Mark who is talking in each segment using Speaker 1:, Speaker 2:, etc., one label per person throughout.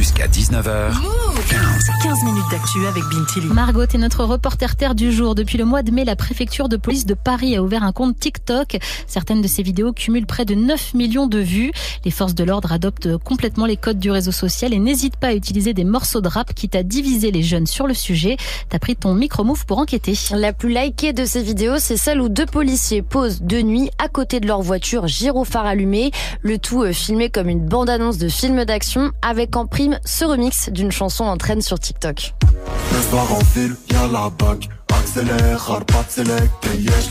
Speaker 1: Jusqu'à 19h. 15.
Speaker 2: 15 minutes d'actu avec Bintili.
Speaker 3: Margot est notre reporter terre du jour. Depuis le mois de mai, la préfecture de police de Paris a ouvert un compte TikTok. Certaines de ces vidéos cumulent près de 9 millions de vues. Les forces de l'ordre adoptent complètement les codes du réseau social et n'hésitent pas à utiliser des morceaux de rap quitte à diviser les jeunes sur le sujet. T'as pris ton micro-move pour enquêter.
Speaker 4: La plus likée de ces vidéos, c'est celle où deux policiers posent de nuit à côté de leur voiture, gyrophare allumé. Le tout euh, filmé comme une bande-annonce de film d'action avec en prime ce remix d'une chanson en traîne sur TikTok.
Speaker 5: Le soir en fil, y'a la bague. Accélère, pas de select,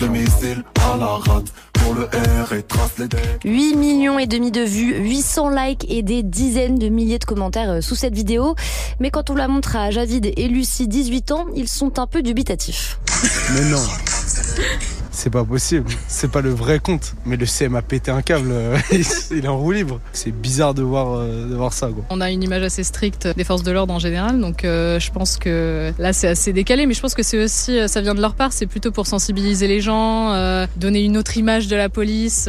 Speaker 5: le missile à la rate. Pour le R et trace les decks.
Speaker 4: 8 millions et demi de vues, 800 likes et des dizaines de milliers de commentaires euh, sous cette vidéo. Mais quand on la montre à Javid et Lucie, 18 ans, ils sont un peu dubitatifs.
Speaker 6: Mais non. C'est pas possible. C'est pas le vrai compte. Mais le CM a pété un câble. Il est en roue libre. C'est bizarre de voir, euh, de voir ça. Quoi.
Speaker 7: On a une image assez stricte des forces de l'ordre en général. Donc euh, je pense que là c'est assez décalé. Mais je pense que c'est aussi, euh, ça vient de leur part. C'est plutôt pour sensibiliser les gens, donner une autre image de la police.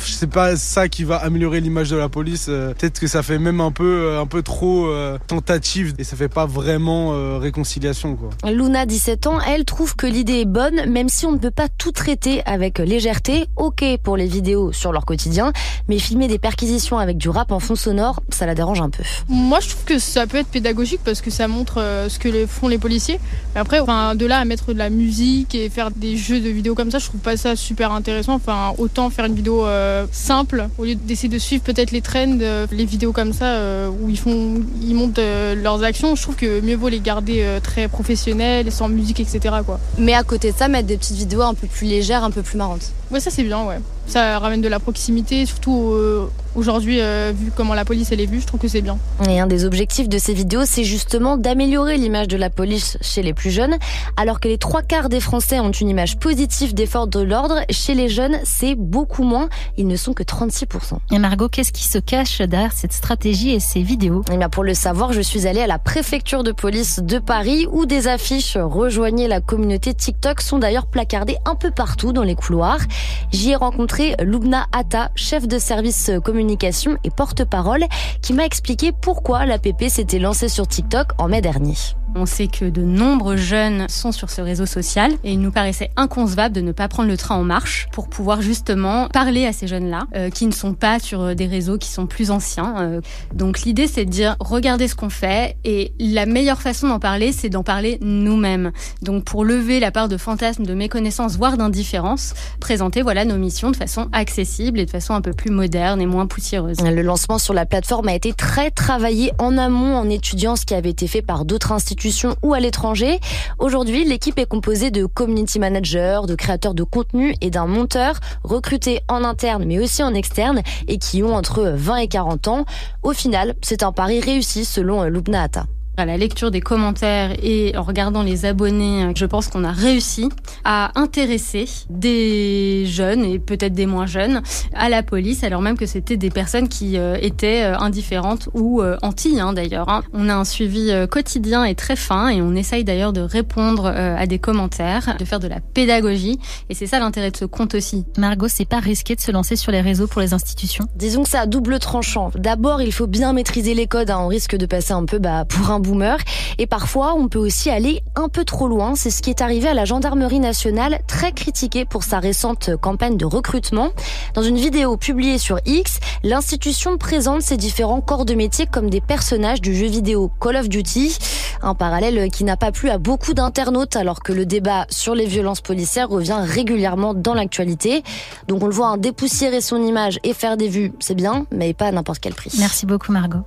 Speaker 6: C'est pas ça qui va améliorer l'image de la police. Peut-être que ça fait même un peu, un peu trop tentative. Et ça fait pas vraiment réconciliation. Quoi.
Speaker 4: Luna, 17 ans, elle trouve que l'idée est bonne. Même si on ne peut pas tout traiter avec légèreté, ok pour les vidéos sur leur quotidien, mais filmer des perquisitions avec du rap en fond sonore, ça la dérange un peu.
Speaker 7: Moi, je trouve que ça peut être pédagogique parce que ça montre euh, ce que font les policiers. Mais après, enfin, de là à mettre de la musique et faire des jeux de vidéos comme ça, je trouve pas ça super intéressant. Enfin, autant faire une vidéo euh, simple au lieu d'essayer de suivre peut-être les trends, euh, les vidéos comme ça où ils font, ils montent leurs actions. Je trouve que mieux vaut les garder très professionnelles, sans musique, etc. Quoi.
Speaker 4: Mais à côté de ça, mettre des petites vidéos un peu plus légère, un peu plus marrante.
Speaker 7: Ouais, ça c'est bien, ouais. Ça ramène de la proximité, surtout euh, aujourd'hui, euh, vu comment la police elle est vue, je trouve que c'est bien.
Speaker 4: Et un des objectifs de ces vidéos, c'est justement d'améliorer l'image de la police chez les plus jeunes. Alors que les trois quarts des Français ont une image positive des forces de l'ordre, chez les jeunes, c'est beaucoup moins. Ils ne sont que 36%.
Speaker 3: Et Margot, qu'est-ce qui se cache derrière cette stratégie et ces vidéos?
Speaker 4: Eh bien, pour le savoir, je suis allée à la préfecture de police de Paris où des affiches Rejoignez la communauté TikTok sont d'ailleurs placardées un peu partout dans les couloirs. J'y ai rencontré Lubna Atta, chef de service communication et porte-parole, qui m'a expliqué pourquoi l'APP s'était lancée sur TikTok en mai dernier.
Speaker 8: On sait que de nombreux jeunes sont sur ce réseau social et il nous paraissait inconcevable de ne pas prendre le train en marche pour pouvoir justement parler à ces jeunes-là euh, qui ne sont pas sur euh, des réseaux qui sont plus anciens. Euh. donc l'idée c'est de dire regardez ce qu'on fait et la meilleure façon d'en parler c'est d'en parler nous-mêmes. Donc pour lever la part de fantasmes, de méconnaissance, voire d'indifférence, présenter voilà nos missions de façon accessible et de façon un peu plus moderne et moins poussiéreuse.
Speaker 4: Le lancement sur la plateforme a été très travaillé en amont en étudiant ce qui avait été fait par d'autres institutions ou à l'étranger. Aujourd'hui, l'équipe est composée de community managers, de créateurs de contenu et d'un monteur recrutés en interne mais aussi en externe et qui ont entre 20 et 40 ans. Au final, c'est un pari réussi selon Lubna Atta.
Speaker 8: À la lecture des commentaires et en regardant les abonnés, je pense qu'on a réussi à intéresser des jeunes et peut-être des moins jeunes à la police, alors même que c'était des personnes qui euh, étaient euh, indifférentes ou euh, anti hein, d'ailleurs. Hein. On a un suivi quotidien et très fin et on essaye d'ailleurs de répondre à des commentaires, de faire de la pédagogie et c'est ça l'intérêt de ce compte aussi.
Speaker 3: Margot, c'est pas risqué de se lancer sur les réseaux pour les institutions?
Speaker 4: Disons que ça a double tranchant. D'abord, il faut bien maîtriser les codes, hein. on risque de passer un peu bah, pour un boomer. Et parfois, on peut aussi aller un peu trop loin. C'est ce qui est arrivé à la gendarmerie nationale, très critiquée pour sa récente campagne de recrutement. Dans une vidéo publiée sur X, l'institution présente ses différents corps de métier comme des personnages du jeu vidéo Call of Duty. Un parallèle qui n'a pas plu à beaucoup d'internautes alors que le débat sur les violences policières revient régulièrement dans l'actualité. Donc on le voit, un dépoussiérer son image et faire des vues, c'est bien, mais pas à n'importe quel prix.
Speaker 3: Merci beaucoup Margot.